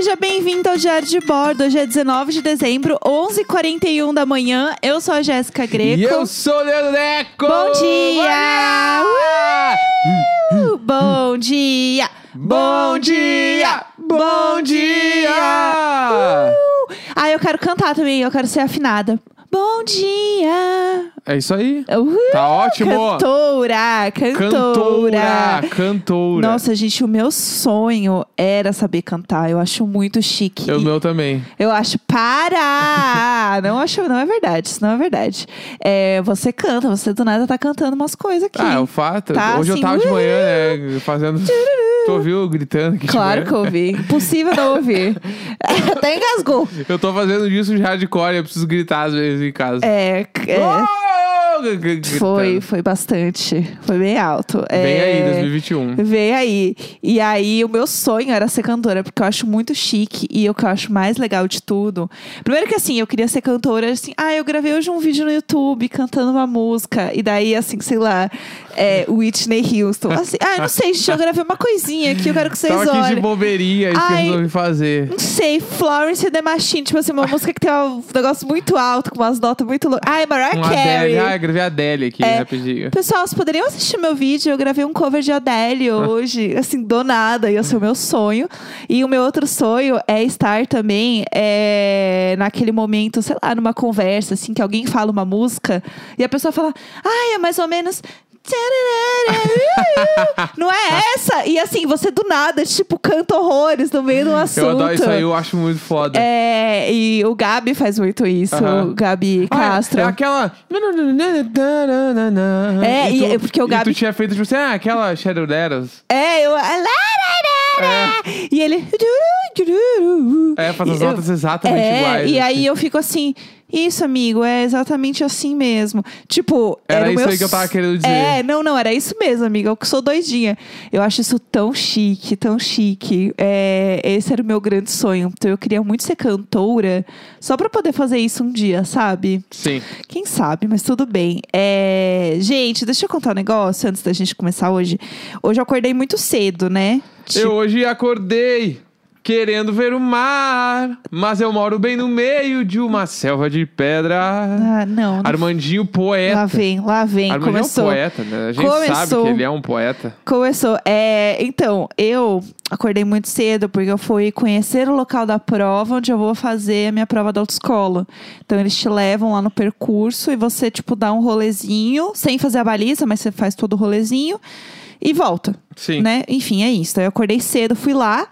Seja bem-vindo ao Diário de Bordo. Hoje é 19 de dezembro, 11h41 da manhã. Eu sou a Jéssica Greco. E eu sou o Leandro Neco! Bom dia! Bom Uh, Bom dia! Bom dia! Bom dia! Uh! Ah, eu quero cantar também, eu quero ser afinada. Bom dia! É isso aí. Uhul! Tá ótimo. Cantora! Cantora! Cantora! Cantora. Nossa, gente, o meu sonho era saber cantar. Eu acho muito chique. O meu também. Eu acho, para! não acho, não é verdade, isso não é verdade. É, você canta, você do nada tá cantando umas coisas aqui. Ah, é o fato. Tá, Hoje assim, eu tava de uh! manhã, né, fazendo... Tu ouviu gritando aqui de Claro que eu ouvi. Impossível não ouvir. Até engasgou. Eu tô fazendo disso de hardcore, eu preciso gritar às vezes em casa. É, é, Oh! Foi, foi bastante. Foi bem alto. Vem É, aí, 2021. Vem aí. E aí, o meu sonho era ser cantora, porque eu acho muito chique. E o que eu acho mais legal de tudo. Primeiro que assim, eu queria ser cantora, assim, ah, eu gravei hoje um vídeo no YouTube cantando uma música. E daí, assim, sei lá, é, Whitney Houston. Assim, ah, não sei, gente, eu gravei uma coisinha aqui, eu quero que vocês Tava aqui de olhem. bobeirinha, isso que eu Ai. resolvi fazer. Não sei, Florence and the Machine, tipo assim, uma música que tem um negócio muito alto, com umas notas muito loucas. Ai, Mariah Carey. Adele. Ah, gravei a Adele aqui, É. rapidinho. Pessoal, vocês poderiam assistir meu vídeo? Eu gravei um cover de Adele hoje, assim, do nada. Ia ser o meu sonho. E o meu outro sonho é estar também é, naquele momento, sei lá, numa conversa, assim, que alguém fala uma música e a pessoa fala, ai, é mais ou menos. Não é essa? E assim, você do nada, tipo, canta horrores no meio de um assunto. Eu adoro isso aí, eu acho muito foda. É, e o Gabi faz muito isso, Aham. o Gabi Ah, Castro. É aquela. É, e- tu, é porque o e Gabi- tu tinha feito, tipo assim, ah, aquela Shadow Letters. É, eu. E ele. É, faz as notas exatamente é, iguais. E aí assim. eu fico assim. Isso, amigo, é exatamente assim mesmo. Tipo, Era o isso meu aí que eu tava querendo dizer. É, não, não, era isso mesmo, amiga. Eu que sou doidinha. Eu acho isso tão chique, tão chique. É, esse era o meu grande sonho. Então eu queria muito ser cantora só pra poder fazer isso um dia, sabe? Sim. Quem sabe, mas tudo bem. É, Gente, deixa eu contar um negócio antes da gente começar hoje. Hoje eu acordei muito cedo, né? Eu hoje acordei querendo ver o mar, mas eu moro bem no meio de uma selva de pedra. Ah, não. Armandinho Lá poeta. vem, lá vem. Armandinho Começou. é um poeta, né? A gente sabe Começou. que ele é um poeta. Começou. É, então, eu acordei muito cedo porque eu fui conhecer o local da prova onde eu vou fazer a minha prova da autoescola. Então, eles te levam lá no percurso e você, tipo, dá um rolezinho, sem fazer a baliza, mas você faz todo o rolezinho e volta. Sim. Né? Enfim, é isso. Então, eu acordei cedo, fui lá.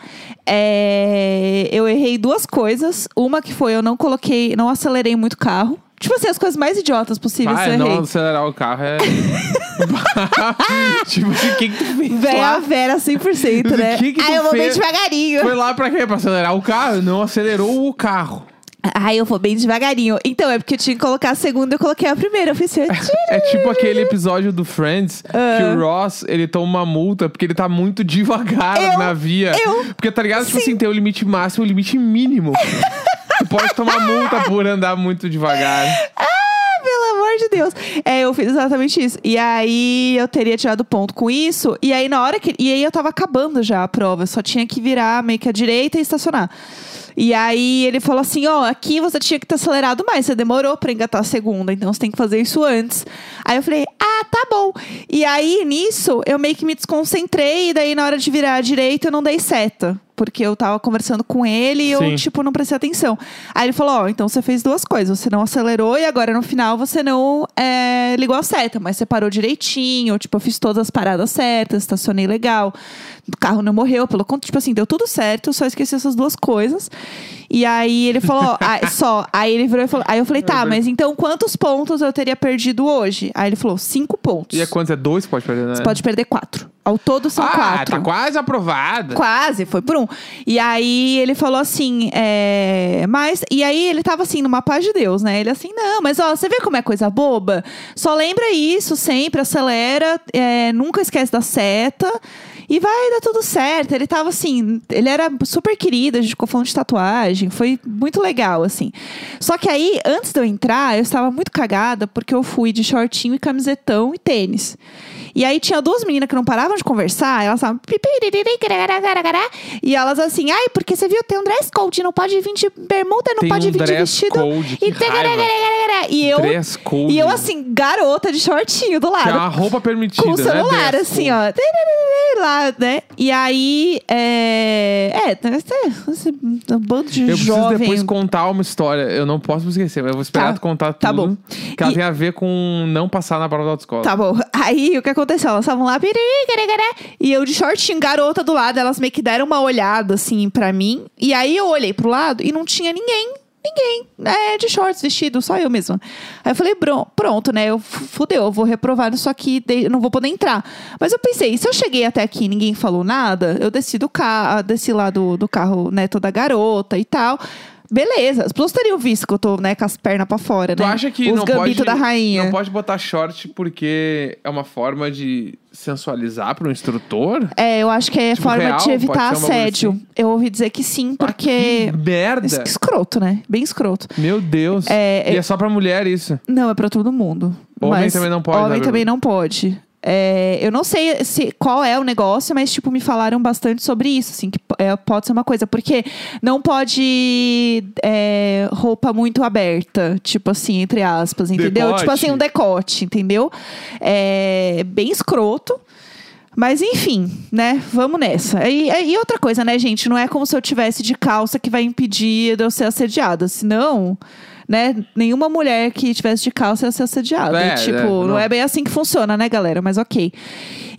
É, Eu errei duas coisas. Uma que foi eu não coloquei, não acelerei muito o carro. Tipo assim, as coisas mais idiotas possíveis Ah, não acelerar o carro é. tipo assim, o que, que tu fez? Véia lá? Vera 100%, né? Que que tu Ai, eu vou bem devagarinho. Foi lá pra quê? Pra acelerar o carro? Não acelerou o carro. Ai, eu vou bem devagarinho. Então, é porque eu tinha que colocar a segunda, eu coloquei a primeira. Eu fiz assim, É tipo aquele episódio do Friends Ah. que o Ross, ele toma uma multa porque ele tá muito devagar Eu- na via. eu- Porque tá ligado? Tipo Sim. assim, tem o limite máximo e o limite mínimo. tu pode tomar multa por andar muito devagar. ah, pelo amor de Deus. É, eu fiz exatamente isso. E aí, eu teria tirado ponto com isso. E aí, na hora que... E aí, eu tava acabando já a prova. Eu só tinha que virar meio que à direita e estacionar. E aí, ele falou assim, ó, aqui você tinha que ter acelerado mais. Você demorou pra engatar a segunda, então você tem que fazer isso antes. Aí, eu falei, ah, tá bom. E aí, nisso, eu meio que me desconcentrei. E daí, na hora de virar à direita, eu não dei seta. Porque eu tava conversando com ele e eu, Sim. tipo, não prestei atenção. Aí ele falou: Ó, então você fez duas coisas. Você não acelerou e agora no final você não é, ligou a seta, mas você parou direitinho. Tipo, eu fiz todas as paradas certas, estacionei legal. O carro não morreu, pelo contrário, tipo assim, deu tudo certo, só esqueci essas duas coisas. E aí ele falou, ah, só. Aí ele virou e falou. Aí eu falei, tá, mas então quantos pontos eu teria perdido hoje? Aí ele falou, cinco pontos. E é quantos? É dois? Pode perder, né? Você pode perder quatro. Ao todo são ah, quatro. tá quase aprovada. Quase, foi por um. E aí ele falou assim, é, mas. E aí ele tava assim, numa paz de Deus, né? Ele assim, não, mas ó, você vê como é coisa boba? Só lembra isso sempre, acelera, é, nunca esquece da seta. E vai dar tudo certo. Ele tava assim, ele era super querido, a gente ficou falando de tatuagem. Foi muito legal, assim. Só que aí, antes de eu entrar, eu estava muito cagada porque eu fui de shortinho e camisetão e tênis. E aí tinha duas meninas que não paravam de conversar, elas estavam. E elas assim, ai, porque você viu, tem um dress code, não pode vir de bermuda, não Tem pode um vir de vestido. code, que e, e eu. Dress code. E eu, assim, garota de shortinho do Que é lado uma roupa permitida, com o celular, né? assim, ó. Lá, né? E aí, é. É, esse, esse um bando de Eu preciso depois contar uma história. Eu não posso me esquecer, mas eu vou esperar Tá. tu contar tudo. Tá bom. Que ela E- tem a ver com não passar na prova da autoescola. Tá bom. Aí o que aconteceu? Elas estavam lá, e eu de shortinho, garota do lado, elas meio que deram uma olhada assim pra mim. E aí eu olhei pro lado e não tinha ninguém. Ninguém. É, de shorts, vestido, só eu mesma. Aí eu falei, "Bron- pronto, né? Eu fudeu, eu vou reprovar isso aqui, não vou poder entrar. Mas eu pensei, se eu cheguei até aqui e ninguém falou nada, eu desci do carro, desci lá do, do carro, né, toda garota e tal. Beleza, as pessoas teriam visto que eu tô, né, com as pernas pra fora, Tu né? acha que Os não pode, da rainha. não pode botar short porque é uma forma de sensualizar pro instrutor? É, eu acho que é Tipo, forma real? de evitar assédio. assim? Eu ouvi dizer que sim, Ah, porque. que merda! Es- Escroto, né? Bem escroto. Meu Deus. É, e é- é só pra mulher isso. Não, é pra todo mundo. Homem Mas também não pode, Homem né, também não pode. É, eu não sei se, qual é o negócio, mas, tipo, me falaram bastante sobre isso, assim, que é, pode ser uma coisa. Porque não pode é, roupa muito aberta, tipo assim, entre aspas, entendeu? Decote. Tipo assim, um decote, entendeu? É bem escroto. Mas enfim, né? Vamos nessa. E, e outra coisa, né, gente? Não é como se eu tivesse de calça que vai impedir de eu ser assediada. Senão, né? Nenhuma mulher que tivesse de calça ia ser assediada. É, tipo, é, não. não. é bem assim que funciona, né, galera? Mas ok.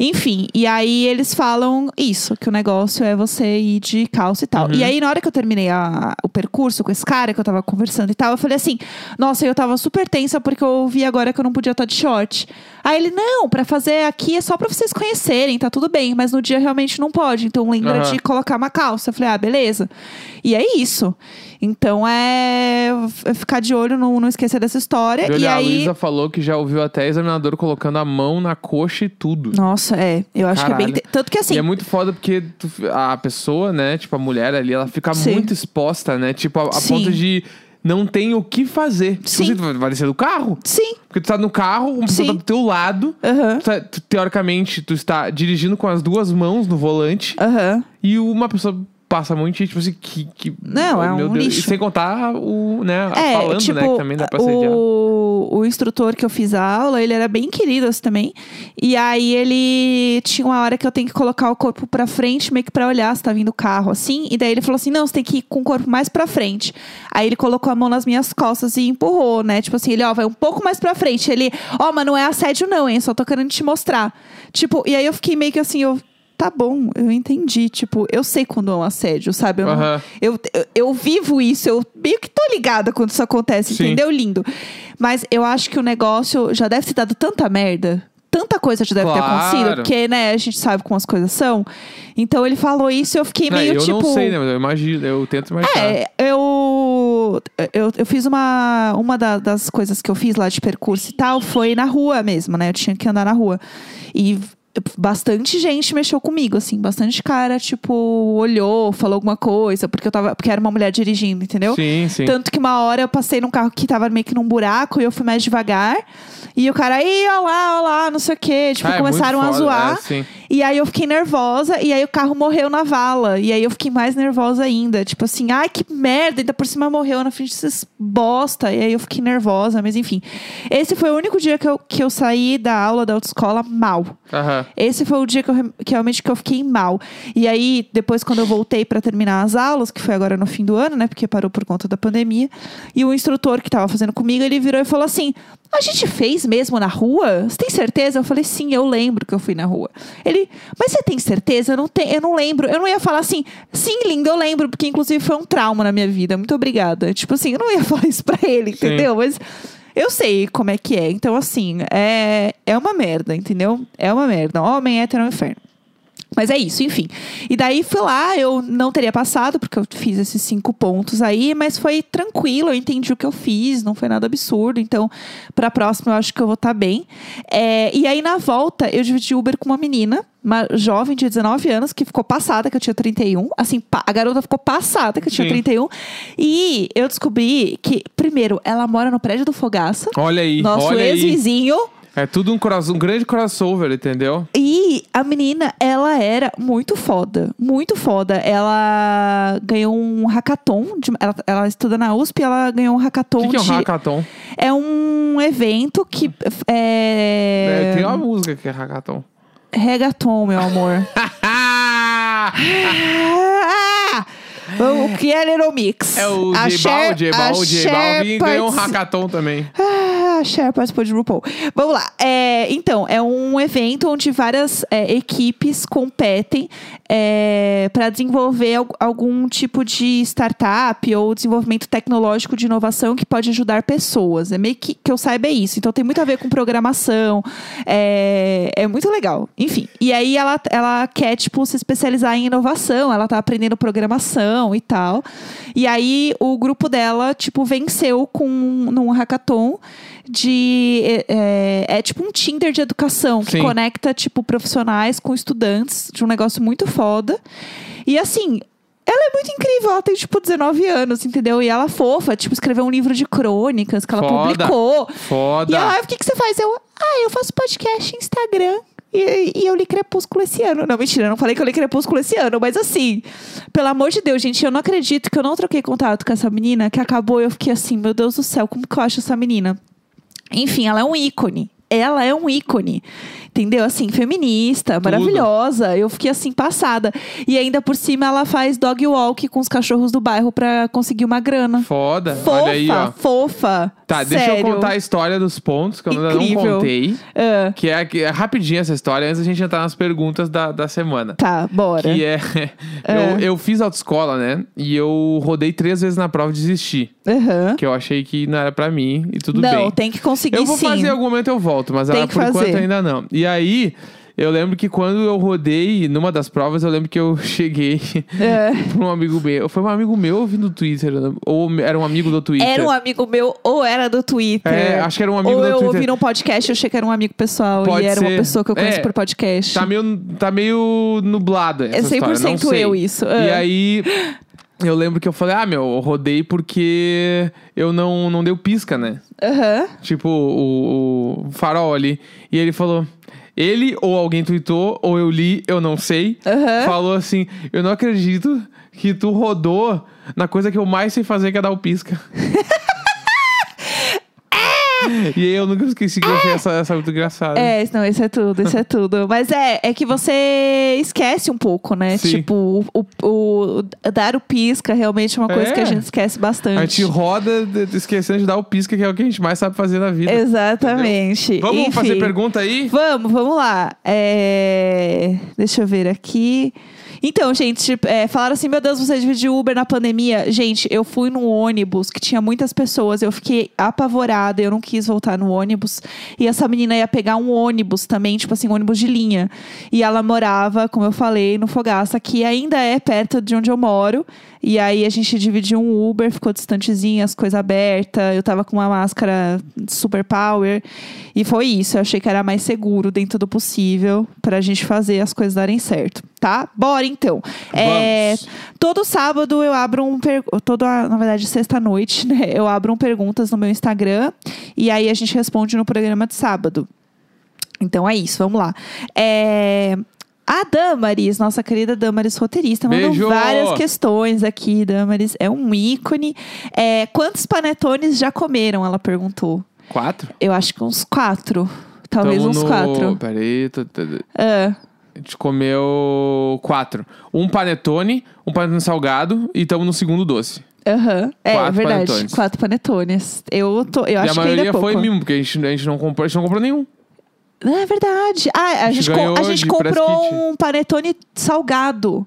Enfim, e aí eles falam isso, que o negócio é você ir de calça e tal. Uhum. E aí, na hora que eu terminei a- o percurso com esse cara que eu tava conversando e tal, eu falei assim: nossa, eu tava super tensa porque eu ouvi agora que eu não podia estar de short. Aí ele, não, pra fazer aqui é só pra vocês conhecerem, tá tudo bem, mas no dia realmente não pode. Então lembra Aham. de colocar uma calça. Eu falei, ah, beleza. E é isso. Então é ficar de olho, não, não esquecer dessa história. Olha, e a aí. Luísa falou que já ouviu até examinador colocando a mão na coxa e tudo. Nossa, é. Eu acho que é bem. Caralho. Tanto que assim. E é muito foda porque tu- a pessoa, né, tipo, a mulher ali, ela fica Sim. muito exposta, né? Tipo, a, a ponto de não tem o que fazer. Tipo Sim. assim, tu vai- descer do carro? Sim. Porque tu tá no carro, uma pessoa Sim. tá do teu lado. Aham. tu tá- tu- teoricamente, tu está dirigindo com as duas mãos no volante. Aham. E uma pessoa passa muito tipo assim, que. que Não, oh, é um Deus. lixo. E sem contar o, né, É, falando, tipo, né, que também dá pra assediar. o, o instrutor que eu fiz a aula, ele era bem querido assim, também. E aí ele tinha uma hora que eu tenho que colocar o corpo pra frente, meio que pra olhar se tá vindo o carro, assim. E daí ele falou assim: não, você tem que ir com o corpo mais pra frente. Aí ele colocou a mão nas minhas costas e empurrou, né? Tipo assim, ele, ó, vai um pouco mais pra frente. Ele, ó, mas não é assédio, não, hein? Só tô querendo te mostrar. Tipo, e aí eu fiquei meio que assim, eu. Tá bom, eu entendi. Tipo, eu sei quando é um assédio, sabe? Eu, não- Aham. eu, eu, eu vivo isso, eu meio que tô ligada quando isso acontece, Sim. entendeu? Lindo. Mas eu acho que o negócio já deve ter dado tanta merda. Tanta coisa já deve ter Claro. acontecido, porque, né, a gente sabe como as coisas são. Então ele falou isso e eu fiquei Não, meio eu tipo. não sei, né? Mas eu imagino, eu tento imaginar. É, eu, eu, eu fiz uma. Uma da- das coisas que eu fiz lá de percurso e tal foi na rua mesmo, né? Eu tinha que andar na rua. E bastante gente mexeu comigo, assim, bastante cara, tipo, olhou, falou alguma coisa, porque eu tava. Porque era uma mulher dirigindo, entendeu? Sim, sim. Tanto que uma hora eu passei num carro que tava meio que num buraco e eu fui mais devagar. E o cara, aí, ó lá, ó lá, não sei o quê. Tipo, Ah, é começaram muito a zoar. é, sim. E aí eu fiquei nervosa, e aí o carro morreu na vala. E aí eu fiquei mais nervosa ainda. Tipo assim, ai, que merda, ainda por cima morreu na frente desses bosta. E aí eu fiquei nervosa, mas enfim. Esse foi o único dia que eu, que eu saí da aula da autoescola mal. Aham. Esse foi o dia que, eu, que realmente que eu fiquei mal. E aí, depois, quando eu voltei pra terminar as aulas, que foi agora no fim do ano, né? Porque parou por conta da pandemia. E o instrutor que tava fazendo comigo, ele virou e falou assim: A gente fez mesmo na rua? Você tem certeza? Eu falei, sim, eu lembro que eu fui na rua. Ele, mas você tem certeza? Eu não, tenho, eu não lembro. Eu não ia falar assim, sim, lindo, eu lembro, porque inclusive foi um trauma na minha vida. Muito obrigada. Tipo assim, eu não ia falar isso pra ele, Sim. entendeu? Mas. Eu sei como é que é. Então, assim, é, é uma merda, entendeu? É uma merda. Homem hétero é um inferno. Mas é isso, enfim. E daí fui lá, eu não teria passado, porque eu fiz esses cinco pontos aí, mas foi tranquilo, eu entendi o que eu fiz, não foi nada absurdo. Então, pra próxima eu acho que eu vou estar bem. É, e aí, na volta, eu dividi Uber com uma menina, uma jovem de 19 anos, que ficou passada, que eu tinha 31. Assim, a garota ficou passada, que eu tinha Sim. 31. E eu descobri que, primeiro, ela mora no prédio do Fogaça. Olha aí, Nosso ex-vizinho. É tudo um, um grande crossover, entendeu? E a menina, ela era muito foda. Muito foda. Ela ganhou um hackathon. de- ela, ela estuda na USP ela ganhou um O hackathon que, que é um de. hackathon? É um evento que. É. É, tem uma música que é hackathon. Reggaeton, meu amor. Ah! O que é Little Mix? é o A J Balvin, J ganhou um hackathon também. Ah, a Cher participou de RuPaul. Vamos lá. É, então, é um evento onde várias é, equipes competem para desenvolver al- algum tipo de startup ou desenvolvimento tecnológico de inovação que pode ajudar pessoas. É meio que, que eu saiba é isso. Então, tem muito a ver com programação. É, é muito legal. Enfim. E aí, ela, ela quer, tipo, se especializar em inovação. Ela tá aprendendo programação e tal. E aí, o grupo dela, tipo, venceu com num hackathon de é, é, é tipo um Tinder de educação que Sim. conecta tipo profissionais com estudantes de um negócio muito foda. E assim, ela é muito incrível, ela tem tipo 19 anos, entendeu? E ela é fofa, tipo escreveu um livro de crônicas que ela Foda. publicou. Foda. E ela, "Ah, o que que você faz? Eu, ah, eu faço podcast Instagram. E, e eu li Crepúsculo esse ano. Não, mentira, eu não falei que eu li Crepúsculo esse ano, mas assim, pelo amor de Deus, gente, eu não acredito que eu não troquei contato com essa menina, que acabou, eu fiquei assim, meu Deus do céu, como que eu acho essa menina? Enfim, ela é um ícone. Ela é um ícone. Entendeu? Assim, feminista, maravilhosa. Eu fiquei assim, passada. E ainda por cima ela faz dog walk com os cachorros do bairro pra conseguir uma grana. Foda. Fofa, Olha aí, ó. fofa. Tá, deixa eu Sério. contar a história dos pontos, que eu ainda não Incrível. contei. Ah, Que é, é rapidinho essa história, antes da gente entrar nas perguntas da, da semana. tá, bora. Que é. eu, eu fiz autoescola, né? E eu rodei três vezes na prova e desisti. Aham. Que eu achei que não era pra mim e tudo Não, bem. tem que conseguir Eu vou sim. fazer em algum momento eu volto, mas Tem ela, por enquanto fazer. ainda não. E aí, eu lembro que quando eu rodei, numa das provas, eu lembro que eu cheguei É. pra um amigo meu. Foi um amigo meu ouvindo no Twitter, ou era um amigo do Twitter. Era um amigo meu ou era do Twitter. É, acho que era um amigo ou do eu Twitter. ouvi num podcast, eu achei que era um amigo pessoal. Pode e era uma pessoa que eu conheço É, por podcast. Tá meio, tá meio nublado essa é história, 100% não sei. eu isso. E Ah. aí, eu lembro que eu falei, ah, meu, eu rodei porque eu não, não dei o pisca, né? Aham. Tipo, o, o farol ali. E ele falou... Ele ou alguém tweetou, ou eu li, eu não sei. Aham. Falou assim, eu não acredito que tu rodou na coisa que eu mais sei fazer, que é dar o pisca. e aí eu nunca esqueci que eu achei essa, essa muito engraçada. É, não, isso é tudo, isso é tudo. Mas é, é que você esquece um pouco, né? Sim. Tipo, o, o- o- dar o pisca realmente é uma coisa É. que a gente esquece bastante. A gente roda esquecendo de dar o pisca, que é o que a gente mais sabe fazer na vida. Exatamente. Vamos Enfim. fazer pergunta aí? Vamos, vamos lá. É, Deixa eu ver aqui. Então, gente, é, falaram assim: meu Deus, você dividiu Uber na pandemia. Gente, eu fui num ônibus que tinha muitas pessoas, eu fiquei apavorada, eu não quis voltar no ônibus. E essa menina ia pegar um ônibus também, tipo assim, um ônibus de linha. E ela morava, como eu falei, no Fogaça, que ainda é perto de onde eu moro. E aí a gente dividiu um Uber, ficou distantezinho, as coisas abertas. Eu tava com uma máscara super power. E foi isso. Eu achei que era mais seguro dentro do possível pra gente fazer as coisas darem certo, tá? Bora então. É, todo sábado eu abro um. Per... Todo, na verdade, sexta-noite, né? Eu abro um perguntas no meu Instagram. E aí a gente responde no programa de sábado. Então é isso, vamos lá. É, A Damaris, nossa querida Damaris roteirista, mandou Beijo! várias questões aqui. Damaris é um ícone. É, quantos panetones já comeram? Ela perguntou. Quatro? Eu acho que uns quatro. Talvez Tamo uns no... quatro. Peraí, tô- Ah, a gente comeu quatro. Um panetone, um panetone salgado e estamos no segundo doce. Aham. É, Quatro verdade. panetones. Quatro panetones. Eu, tô, eu e a acho que ainda é maioria pouco. foi mimo, porque a gente, a gente não comprou, a gente não comprou nenhum. É verdade. Ah, a, gente a gente comprou um panetone salgado.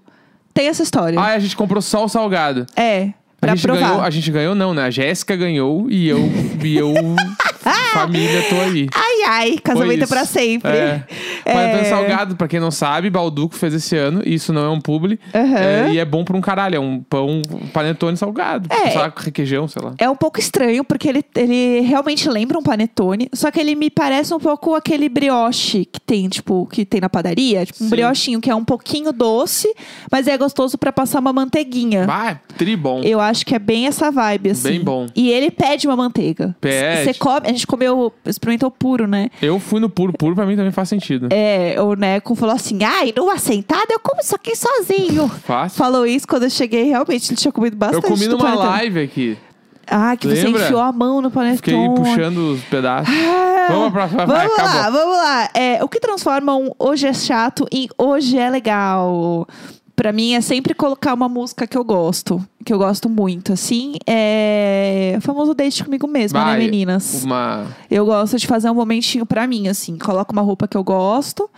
Tem essa história. Ah, a gente comprou só o salgado. É, A pra gente, provar. ganhou, a gente ganhou, não, né? A Jéssica ganhou e eu, e eu família, tô aí. Ai, ai, casamento é pra sempre. É. Panetone É. salgado, pra quem não sabe, Balduco fez esse ano. e Isso não é um publi. Aham. É, e é bom pra um caralho. É um pão panetone salgado. É. Sei lá, requeijão, sei lá. É um pouco estranho, porque ele, ele realmente lembra um panetone, só que ele me parece um pouco aquele brioche que tem, tipo, que tem na padaria. Tipo, um Sim. briochinho que é um pouquinho doce, mas é gostoso pra passar uma manteiguinha. Bah, é tri bom. Eu acho que é bem essa vibe, assim. Bem bom. E ele pede uma manteiga. Pede. Você come, gente comeu, experimentou puro, né? Eu fui no puro. Puro pra mim também faz sentido. É, o Neco falou assim: ai, numa sentada eu como isso aqui sozinho. Fácil. Falou isso quando eu cheguei, realmente ele tinha comido Eu bastante. comi do numa panetone. live aqui. Ah, que você Lembra? enfiou a mão no panetone. Fiquei puxando os pedaços. Ah, Vamos pra próxima. Vai, Vamos lá, acabou. vamos lá. É, o que transforma um hoje é chato em hoje é legal? Pra mim é sempre colocar uma música que eu gosto, que eu gosto muito, assim. É o famoso date comigo mesma, Vai, né, meninas? Uma. Eu gosto de fazer um momentinho pra mim, assim. Coloco uma roupa que eu gosto,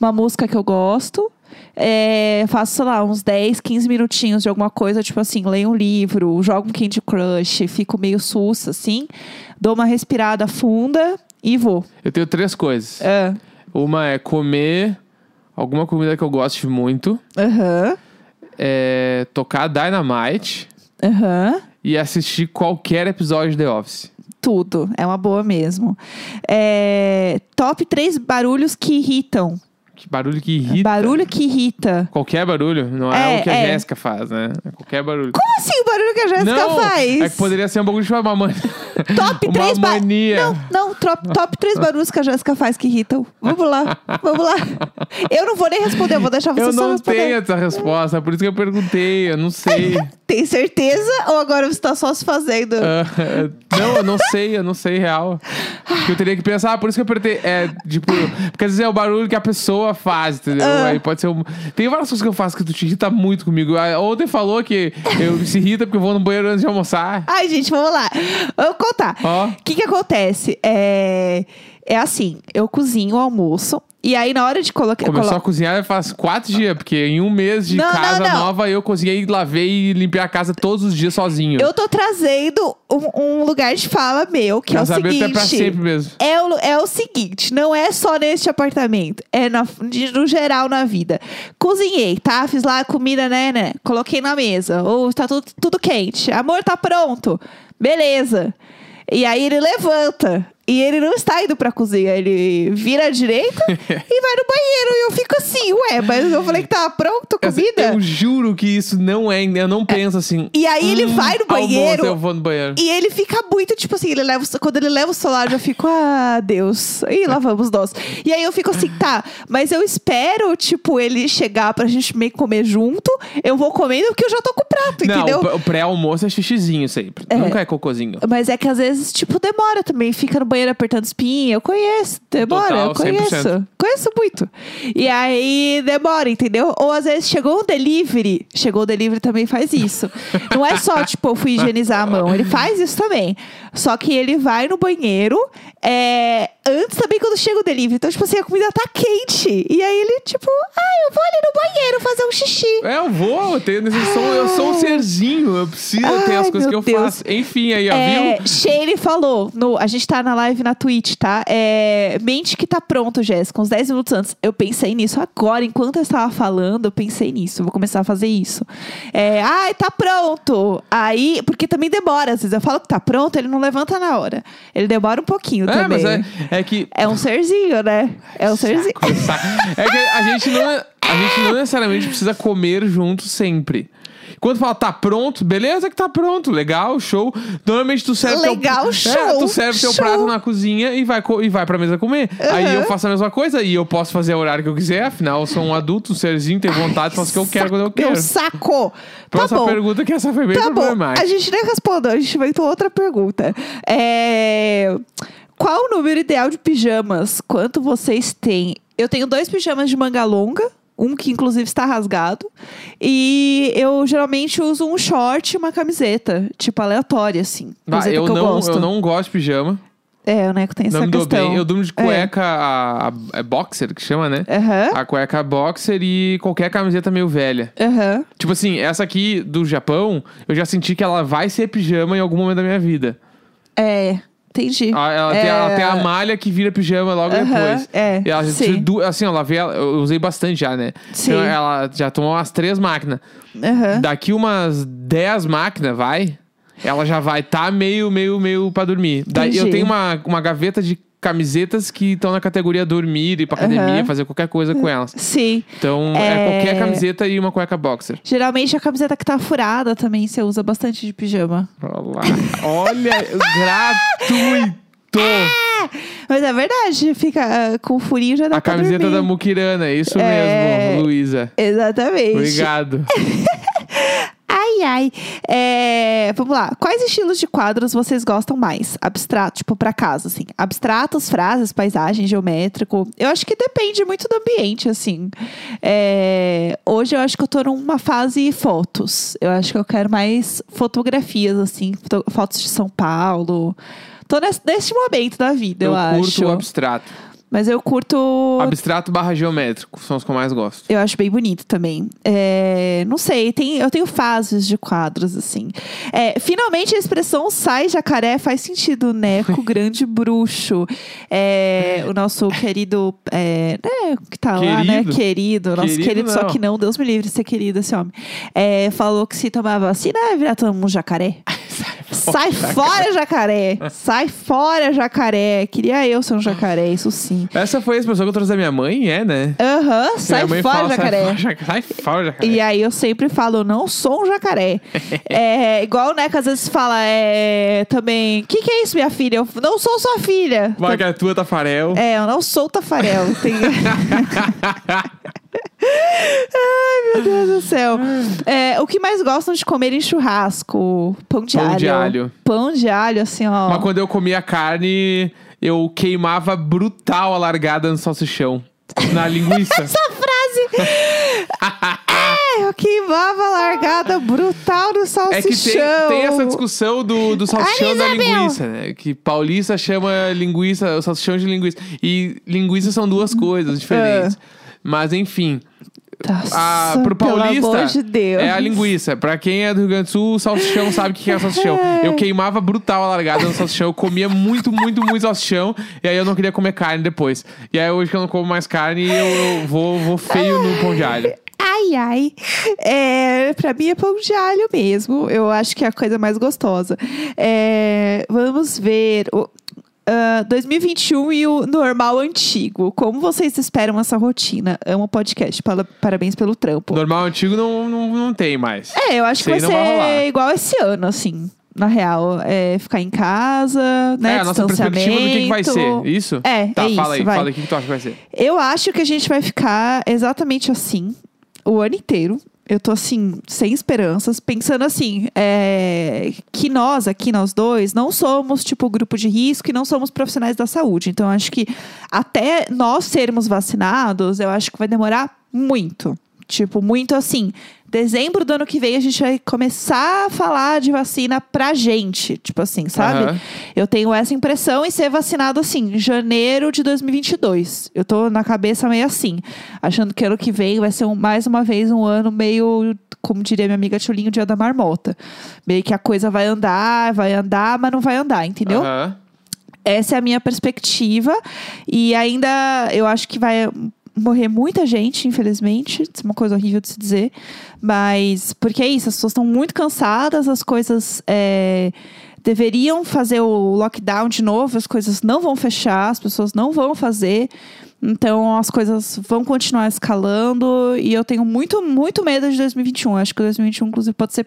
uma música que eu gosto. é, faço, sei lá, uns 10, 15 minutinhos de alguma coisa, tipo assim, leio um livro, jogo um Candy Crush, fico meio sussa, assim. Dou uma respirada funda e vou. Eu tenho três coisas. Ah, Uma é comer alguma comida que eu goste muito. Aham, É tocar Dynamite. aham. E assistir qualquer episódio de The Office. Tudo. É uma boa mesmo. É, top três barulhos que irritam. Que barulho que irrita. Barulho que irrita. Qualquer barulho, não é, É, o que a é. Jéssica faz, né? É qualquer barulho. Como assim o barulho que a Jéssica não, faz? é que poderia ser um pouco de uma mania. Top uma três ba- mania. Não, não, top, top três barulhos que a Jéssica faz que irritam. Vamos lá, vamos lá. Eu não vou nem responder, eu vou deixar você Eu só não responder. tenho essa resposta, por isso que eu perguntei, eu não sei. Tem certeza ou agora você tá só se fazendo? Ah, não, eu não sei, eu não sei real. Porque eu teria que pensar, por isso que eu apertei. É, tipo, porque às vezes é o barulho que a pessoa faz, entendeu? Ah. Aí pode ser um. Tem várias coisas que eu faço que tu te irrita muito comigo. Ah, Ontem falou que eu se irrita porque eu vou no banheiro antes de almoçar. Ai, gente, vamos lá. Vou contar. O que que acontece? É, é assim, eu cozinho o almoço e aí na hora de colocar... Começou colo- a cozinhar faz quatro dias, porque em um mês de Não, não, casa não. nova eu cozinhei, lavei e limpei a casa todos os dias sozinho. Eu tô trazendo um, um lugar de fala meu, que é o seguinte... até pra sempre mesmo. É o, é o seguinte, não é só neste apartamento, é na, de- no geral na vida. Cozinhei, tá? Fiz lá a comida, né, né? Coloquei na mesa. Ou tá tudo, tudo quente. Amor, tá pronto. Beleza. E aí ele levanta. E ele não está indo pra cozinha. Ele vira à direita e vai no banheiro. E eu fico assim, ué, mas eu falei que tava pronto a comida. Eu juro que isso não é. Eu não penso assim. E aí ele "Hum, vai no almoço, banheiro. eu vou no banheiro. E ele fica muito, tipo assim, ele leva, quando ele leva o celular, eu já fico, ah, Deus. E lá vamos nós. E aí eu fico assim, tá, mas eu espero, tipo, ele chegar pra gente meio comer junto. Eu vou comendo porque eu já tô com o prato, Não, entendeu? o pré- o pré-almoço é xixizinho sempre. Nunca é cocôzinho. Mas é que às vezes, tipo, demora também. Fica no banheiro apertando espinha. Eu conheço. Demora, Total, eu conheço. 100%. Conheço muito. E aí demora, entendeu? Ou às vezes chegou um delivery. Chegou o delivery também faz isso. Não é só, tipo, eu fui higienizar a mão. Ele faz isso também. Só que ele vai no banheiro é, antes também quando chega o delivery. Então, tipo assim, a comida tá quente. E aí ele, tipo, ah, eu vou ali no banheiro fazer um xixi. É, eu vou, eu, tenho, eu, sou, eu sou um serzinho, eu preciso ter as coisas que eu Deus. faço. Enfim, aí, ó, É, viu? Shane falou, no, a gente tá na live na Twitch, tá? É, mente que tá pronto, Jéssica, uns 10 minutos antes. Eu pensei nisso agora, enquanto eu estava falando, eu pensei nisso. Vou começar a fazer isso. É, ai, tá pronto. Aí, porque também demora, às vezes eu falo que tá pronto, ele não levanta na hora. Ele demora um pouquinho É, também. mas é, é que. É um serzinho, né? É um serzinho. É que a gente, não, a gente não necessariamente precisa comer junto sempre. Quando fala tá pronto, beleza que tá pronto, legal, show. Normalmente tu serve Legal, teu, show, É, tu serve teu show. prato na cozinha e vai, e vai pra mesa comer. Aí eu faço a mesma coisa e eu posso fazer o horário que eu quiser, afinal eu sou um adulto, um serzinho, tenho vontade, faço o que eu quero quando eu Meu quero. saco. Tá Próxima bom. pergunta que essa foi bem Tá bom, problemática. a gente nem respondeu, a gente inventou outra pergunta. É... Qual o número ideal de pijamas? Quanto vocês têm? Eu tenho dois pijamas de manga longa, um que inclusive está rasgado. E eu geralmente uso um short e uma camiseta, tipo aleatória, assim. Camiseta eu, que eu não, gosto. eu não gosto de pijama. É, o Neco tem essa não me questão. bem. Eu durmo de É. cueca, a, a- é boxer que chama, né? Aham, A cueca boxer e qualquer camiseta meio velha. aham. Tipo assim, essa aqui do Japão, eu já senti que ela vai ser pijama em algum momento da minha vida. É. entendi. Ah, Ela, tem, ela tem a malha que vira pijama logo Aham, depois. é, E ela sim. assim, ela vê, ela- eu usei bastante já, né? Sim. Então ela já tomou umas três máquinas. Aham. Daqui umas 10 máquinas, vai, ela já vai tá meio, meio, meio pra dormir. Daí eu Entendi. tenho uma, uma gaveta de camisetas que estão na categoria dormir, ir pra academia, Aham. fazer qualquer coisa com elas. Sim. Então é... É. qualquer camiseta e uma cueca boxer. Geralmente a camiseta que tá furada também você usa bastante de pijama. Olá. Olha, gratuito! Mas é verdade, fica ah, com furinho já dá A pra camiseta dormir. da Mukirana, é isso É. mesmo, Luísa. Exatamente. Obrigado. Ai, ai. É, vamos lá. Quais estilos de quadros vocês gostam mais? Abstrato, tipo, pra casa, assim. Abstratos, frases, paisagem, geométrico. Eu acho que depende muito do ambiente, assim. É, hoje eu acho que eu tô numa fase fotos. Eu acho que eu quero mais fotografias, assim. foto- Fotos de São Paulo. Tô nesse, nesse momento da vida, eu, Eu curto acho. o abstrato. Mas eu curto. Abstrato barra geométrico, são os que eu mais gosto. Eu acho bem bonito também. É, não sei, tem, eu tenho fases de quadros, assim. É, finalmente a expressão sai jacaré faz sentido, né? Com o grande bruxo. É, o nosso querido. É, né, que tá lá, né? Querido? Querido. Nosso Querido, querido, só que não, Deus me livre de ser querido esse homem. É, falou que se tomar vacina, vai virar todo mundo jacaré. Sai fora, jacaré! Sai fora, jacaré! Queria eu ser um jacaré, isso sim. Essa foi a expressão que eu trouxe da minha mãe, é, né? Aham, sai minha mãe fora, fala, jacaré. Sai fora, jacaré. Sai fora, jacaré. E aí eu sempre falo, eu não sou um jacaré. é igual, né, que às vezes fala é, também, o que, que é isso, minha filha? Eu não sou sua filha. Vai que é tua, Tafarel. É, eu não sou Tafarel. Tem... Ai, meu Deus do céu. É, o que mais gostam de comer em churrasco? Pão de Pão alho. de alho. Pão de alho, assim, ó. Mas quando eu comia carne, eu queimava brutal a largada no salsichão. Na linguiça. Essa frase! é, eu queimava a largada brutal no salsichão. É que tem, tem essa discussão do, do salsichão da linguiça, né? Que paulista chama linguiça, o salsichão de linguiça. E linguiça são duas coisas diferentes. Mas enfim, Nossa, a, pro pelo paulista amor de Deus. é a linguiça. Pra quem é do Rio Grande do Sul, o salsichão sabe o que é salsichão. Eu queimava brutal a largada no salsichão. Eu comia muito, muito, muito salsichão. E aí eu não queria comer carne depois. E aí hoje que eu não como mais carne, eu, eu vou, vou feio no pão de alho. Ai, ai. É, pra mim é pão de alho mesmo. Eu acho que é a coisa mais gostosa. É, vamos ver. O, ah, 2021 e o normal antigo. Como vocês esperam essa rotina? Amo o podcast. Pala- Parabéns pelo trampo. Normal antigo não, não, não tem mais. É, eu acho que Sei, vai não vai ser igual esse ano, assim. Na real, é ficar em casa, né? é, a nossa perspectiva do que, que vai ser. Isso? É, Tá, é fala isso, aí, vai. fala aí o que, que tu acha que vai ser. Eu acho que a gente vai ficar exatamente assim o ano inteiro. Eu tô assim, sem esperanças, pensando assim, é, que nós aqui, nós dois, não somos tipo grupo de risco e não somos profissionais da saúde. Então, acho que até nós sermos vacinados, eu acho que vai demorar muito. Tipo, muito assim. Dezembro do ano que vem a gente vai começar a falar de vacina pra gente. Tipo assim, sabe? Aham. Eu tenho essa impressão em ser vacinado assim, em janeiro de 2022. Eu tô na cabeça meio assim, achando que ano que vem vai ser um- mais uma vez um ano meio, como diria minha amiga Tchulinho, dia da marmota. Meio que a coisa vai andar, vai andar, mas não vai andar, entendeu? Aham. Essa é a minha perspectiva. E ainda eu acho que vai morrer muita gente, infelizmente. Isso é uma coisa horrível de se dizer. Mas, porque é isso, as pessoas estão muito cansadas, as coisas. é, deveriam fazer o lockdown de novo, as coisas não vão fechar, as pessoas não vão fazer. Então as coisas vão continuar escalando e eu tenho muito, muito medo de 2021. Acho que 2021, inclusive, pode ser.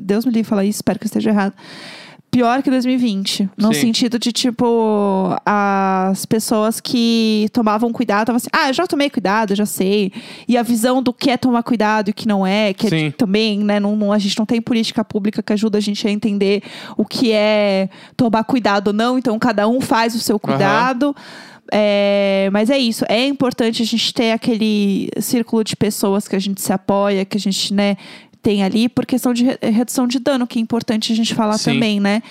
Deus me livre falar isso, espero que eu esteja errado. Pior que 2020. No Sim. sentido de, tipo, as pessoas que tomavam cuidado estavam assim, ah, eu já tomei cuidado, já sei. E a visão do que é tomar cuidado e o que não é, que é também, né? Não, não- a gente não tem política pública que ajuda a gente a entender o que é tomar cuidado ou não, então cada um faz o seu cuidado. É, mas é isso, é importante a gente ter aquele círculo de pessoas que a gente se apoia, que a gente, né, tem ali, por questão de re- redução de dano, que é importante a gente falar Sim. também, né?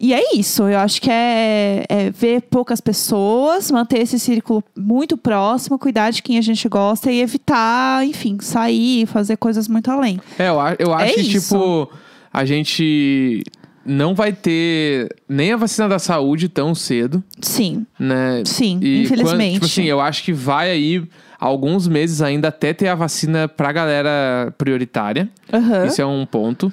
E é isso, eu acho que é, é ver poucas pessoas, manter esse círculo muito próximo, cuidar de quem a gente gosta e evitar, enfim, sair, fazer coisas muito além. É, eu, eu acho É que, isso. tipo, a gente não vai ter nem a vacina da saúde tão cedo, Sim, né? sim, E infelizmente. quando- tipo assim, eu acho que vai aí alguns meses ainda até ter a vacina pra galera prioritária. Aham. Isso é um ponto.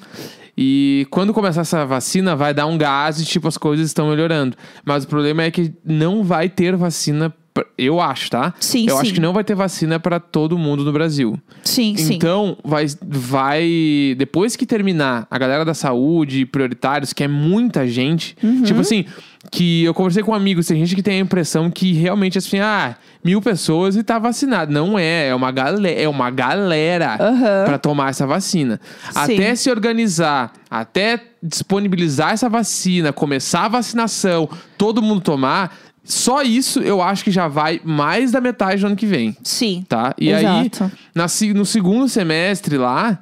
E quando começar essa vacina, vai dar um gás e, tipo, as coisas estão melhorando. Mas o problema é que não vai ter vacina, pra- eu acho, tá? Sim, eu sim. acho que não vai ter vacina pra todo mundo no Brasil. Sim, sim. Então, vai, vai. Depois que terminar a galera da saúde, prioritários, que é muita gente. Uhum. Tipo assim, que eu conversei com amigos, tem gente que tem a impressão que realmente assim, ah, mil pessoas e tá vacinado. Não é, é uma, galera, é uma galera Aham. pra tomar essa vacina. Sim. Até se organizar, até disponibilizar essa vacina, começar a vacinação, todo mundo tomar. Só isso eu acho que já vai mais da metade do ano que vem Sim. tá? E Exato. aí, na no segundo semestre lá,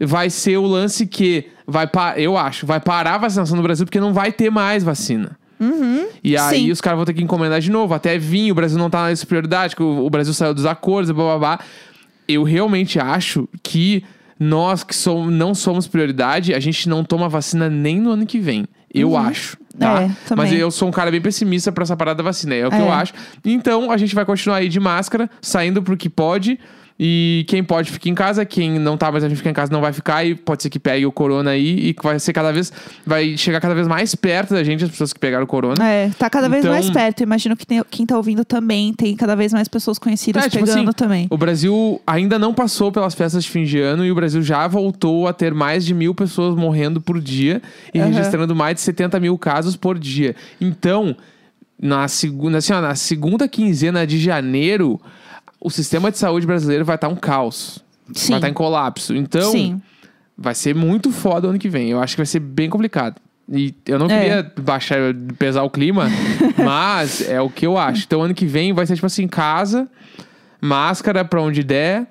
vai ser o lance que vai eu acho, vai parar a vacinação no Brasil porque não vai ter mais vacina. E aí Sim. os caras vão ter que encomendar de novo, até vir, o Brasil não tá nessa prioridade, que o, o Brasil saiu dos acordos, blá blá blá. Eu realmente acho que nós que somos, não somos prioridade, a gente não toma vacina nem no ano que vem. Eu acho, tá? É. Mas eu sou um cara bem pessimista pra essa parada da vacina, é o que É. eu acho. Então, a gente vai continuar aí de máscara, saindo pro que pode. E quem pode fica em casa, quem não tá mais a gente ficar em casa não vai ficar e pode ser que pegue o corona aí e vai ser cada vez vai chegar cada vez mais perto da gente as pessoas que pegaram o corona. É, tá cada vez Então- mais perto. Imagino que tem- quem tá ouvindo também tem cada vez mais pessoas conhecidas É, tipo pegando assim, também. O Brasil ainda não passou pelas festas de fim de ano e o Brasil já voltou a ter mais de mil pessoas morrendo por dia e Aham. registrando mais de 70 mil casos por dia. Então, na segunda, assim, ó, na segunda quinzena de janeiro, o sistema de saúde brasileiro vai estar um caos. Sim. Vai estar em colapso. Então, Sim. vai ser muito foda o ano que vem. Eu acho que vai ser bem complicado. E eu não É. queria baixar, pesar o clima, mas é o que eu acho. Então, ano que vem vai ser tipo assim, casa, máscara pra onde der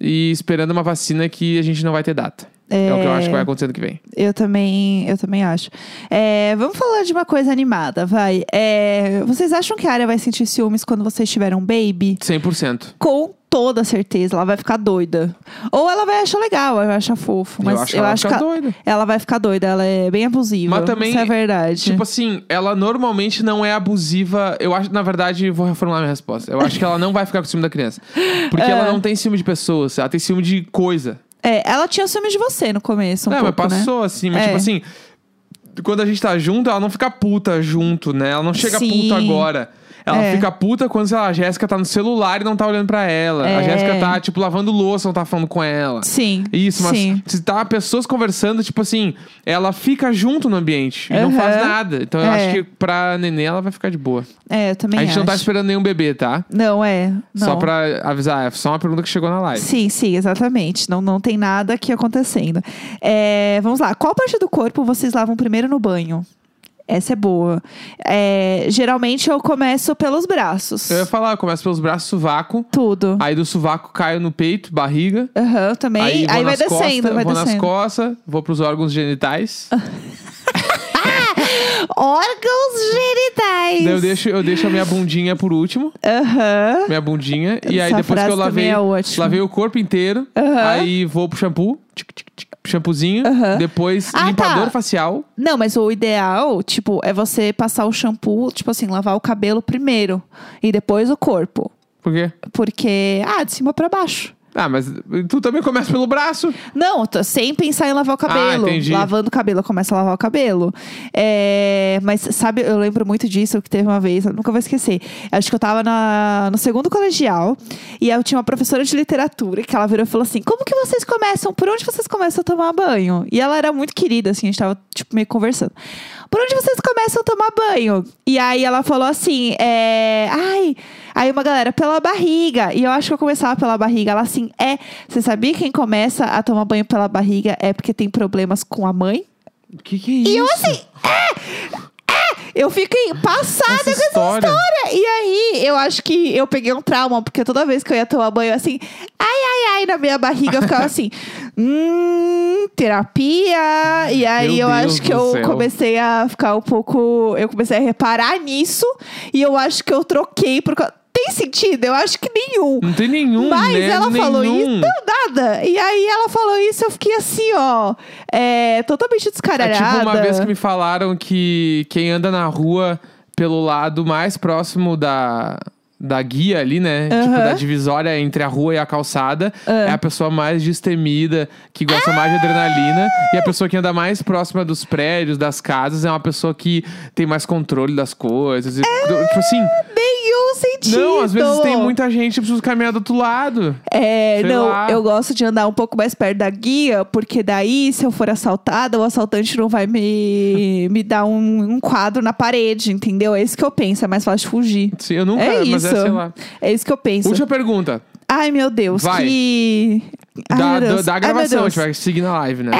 e esperando uma vacina que a gente não vai ter data. É, o que eu acho que vai acontecer ano que vem. Eu também, eu também acho. É, vamos falar de uma coisa animada, vai. É, vocês acham que a área vai sentir ciúmes quando vocês tiverem um baby? 100%. Com toda certeza, ela vai ficar doida. Ou ela vai achar legal, vai achar fofo. Mas eu acho que ela vai ficar doida. ela vai ficar doida, ela é bem abusiva. Mas também, Isso é verdade. Tipo assim, ela normalmente não é abusiva. Eu acho, na verdade, vou reformular minha resposta. Eu acho que ela não vai ficar com ciúme da criança. Porque É. ela não tem ciúme de pessoas, ela tem ciúme de coisa. É, ela tinha ciúme de você no começo, um é, pouco, mas né? passou assim, mas É. tipo assim, quando a gente tá junto, ela não fica puta junto, né? Ela não chega Sim. puta agora. Ela É. fica puta quando, sei lá, a Jéssica tá no celular e não tá olhando pra ela. A É. Jéssica tá, tipo, lavando louça, não tá falando com ela. Sim. Isso, mas Sim. se tá pessoas conversando, tipo assim, ela fica junto no ambiente e não faz nada. Então eu É. acho que pra neném ela vai ficar de boa. É, eu também a gente não tá acho. esperando nenhum bebê, tá? Não, é. Não. Só pra avisar, é só uma pergunta que chegou na live. Sim, sim, exatamente. Não, não tem nada aqui acontecendo. É, vamos lá. Qual parte do corpo vocês lavam primeiro no banho? Essa é boa. É, geralmente eu começo pelos braços. Eu ia falar, eu começo pelos braços, sovaco. Tudo. Aí do sovaco caio no peito, barriga. Aham, também. Aí, vou vai nas descendo, costas, vai vou nas descendo. costas, vou pros órgãos genitais. Órgãos genitais. Daí eu deixo, eu deixo a minha bundinha por último. Aham. Minha bundinha. E aí Essa depois que frase eu lavei, também é ótima. lavei o corpo inteiro. Aham. Aí vou pro shampoo. Tic, tic, tic, shampoozinho. Aham. Depois Ah, limpador tá. facial. Não, mas o ideal, tipo, é você passar o shampoo, tipo assim, lavar o cabelo primeiro e depois o corpo. Por quê? Porque, ah, de cima pra baixo. Ah, mas tu também começa pelo braço. Não, tô sem pensar em lavar o cabelo. Ah, entendi. Lavando o cabelo, eu começo a lavar o cabelo. É, mas sabe, eu lembro muito disso, que teve uma vez, eu nunca vou esquecer. Acho que eu tava na- no segundo colegial e eu tinha uma professora de literatura que ela virou e falou assim: Como que vocês começam? Por onde vocês começam a tomar banho? E ela era muito querida, assim, a gente tava, tipo, meio conversando. Por onde vocês começam a tomar banho? E aí ela falou assim: é, Ai. Aí uma galera, pela barriga. E eu acho que eu começava pela barriga. Ela assim, é. Você sabia que quem começa a tomar banho pela barriga é porque tem problemas com a mãe? O que que é isso? E eu assim, Eu fiquei passada Essa com essa história. história. E aí, eu acho que eu peguei um trauma, porque toda vez que eu ia tomar banho, assim, ai, ai, ai, na minha barriga, eu ficava assim, hum, terapia. E aí, Meu eu Deus acho que eu céu. comecei a ficar um pouco. Eu comecei a reparar nisso. E eu acho que eu troquei por. causa- tem sentido, eu acho que nenhum. Não tem nenhum, Mas né? ela nenhum. falou isso, não, nada. E aí ela falou isso, eu fiquei assim, ó, é, totalmente É descaralhada. tipo uma vez que me falaram que quem anda na rua pelo lado mais próximo da, da guia ali, né? Tipo, Aham. da divisória entre a rua e a calçada, Ah. é a pessoa mais destemida, que gosta mais de adrenalina. E a pessoa que anda mais próxima dos prédios, das casas, é uma pessoa que tem mais controle das coisas. E, Tipo assim, Nenhum sentido. não, às vezes tem muita gente que precisa caminhar do outro lado. É, Sei não, lá. eu gosto de andar um pouco mais perto da guia, porque daí, se eu for assaltada, o assaltante não vai me, me dar um, um quadro na parede, entendeu? É isso que eu penso, é mais fácil de fugir. Sim, eu nunca, É isso. É, sei lá. É isso que eu penso. Última pergunta. Ai, meu Deus, Vai. que. Ai, Da, meu da, Deus. da Ai, meu gravação, a Deus. gente vai seguir na live, né?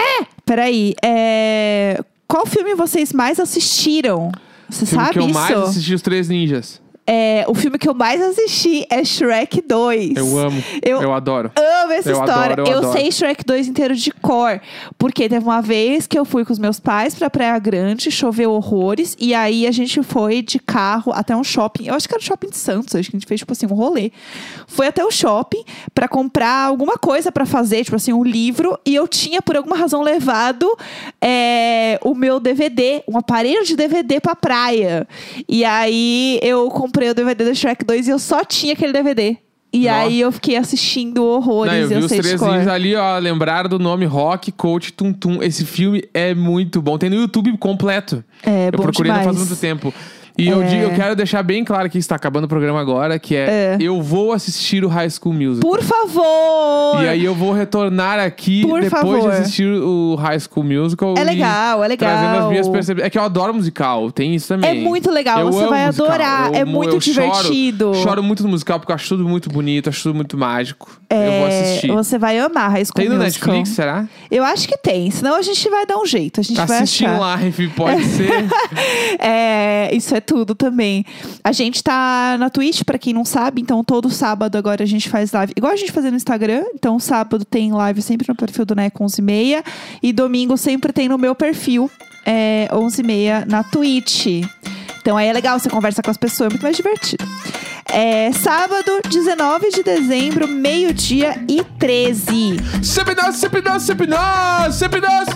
Peraí, é... qual filme vocês mais assistiram? Você filme sabe que eu isso? mais assisti os Três Ninjas. É, o filme que eu mais assisti é Shrek 2. Eu amo. Eu- Eu, adoro. amo essa Eu história. adoro, eu adoro. sei Shrek 2 inteiro de cor. Porque teve uma vez que eu fui com os meus pais pra Praia Grande, choveu horrores. E aí a gente foi de carro até um shopping. Eu acho que era o shopping de Santos. Acho que a gente fez, tipo assim, um rolê. Foi até o shopping pra comprar alguma coisa pra fazer, tipo assim, um livro. E eu tinha, por alguma razão, levado é, o meu DVD, um aparelho de DVD pra praia. E aí eu comprei o DVD do Shrek 2 e eu só tinha aquele DVD. E Nossa. aí eu fiquei assistindo horrores. Não, eu vi os três cor. ninjas ali, ó. Lembraram do nome Rock, Coach, Tum Tum. Esse filme é muito bom. Tem no YouTube completo. É, eu bom procurei não faz muito tempo. E eu, É. digo, eu quero deixar bem claro que está acabando o programa agora, que é, É. eu vou assistir o High School Musical. Por favor! E aí eu vou retornar aqui Por depois favor. de assistir o High School Musical. É legal, é legal. Trazendo as minhas percepções. É que eu adoro musical, tem isso também. É muito legal, Eu você vai musical. adorar, Eu é muito eu choro- divertido. Choro, muito no musical porque eu acho tudo muito bonito, acho tudo muito mágico. eu vou É, assistir. Você vai amar High School Tem no Musical. Netflix, será? Eu acho que tem, senão a gente vai dar um jeito. A gente Tá vai achar. live, pode ser. É, isso é tudo também. A gente tá na Twitch, pra quem não sabe, então todo sábado agora a gente faz live. Igual a gente fazia no Instagram, então sábado tem live sempre no perfil do Neco 11h30 e domingo sempre tem no meu perfil, é, 11h30 na Twitch. Então aí é legal, você conversa com as pessoas, é muito mais divertido. É, sábado, 19 de dezembro, meio-dia e 13. sempre nós, sempre nós, sempre nós, sempre nós.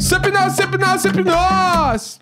Sempre nós, sempre nós, sempre nós.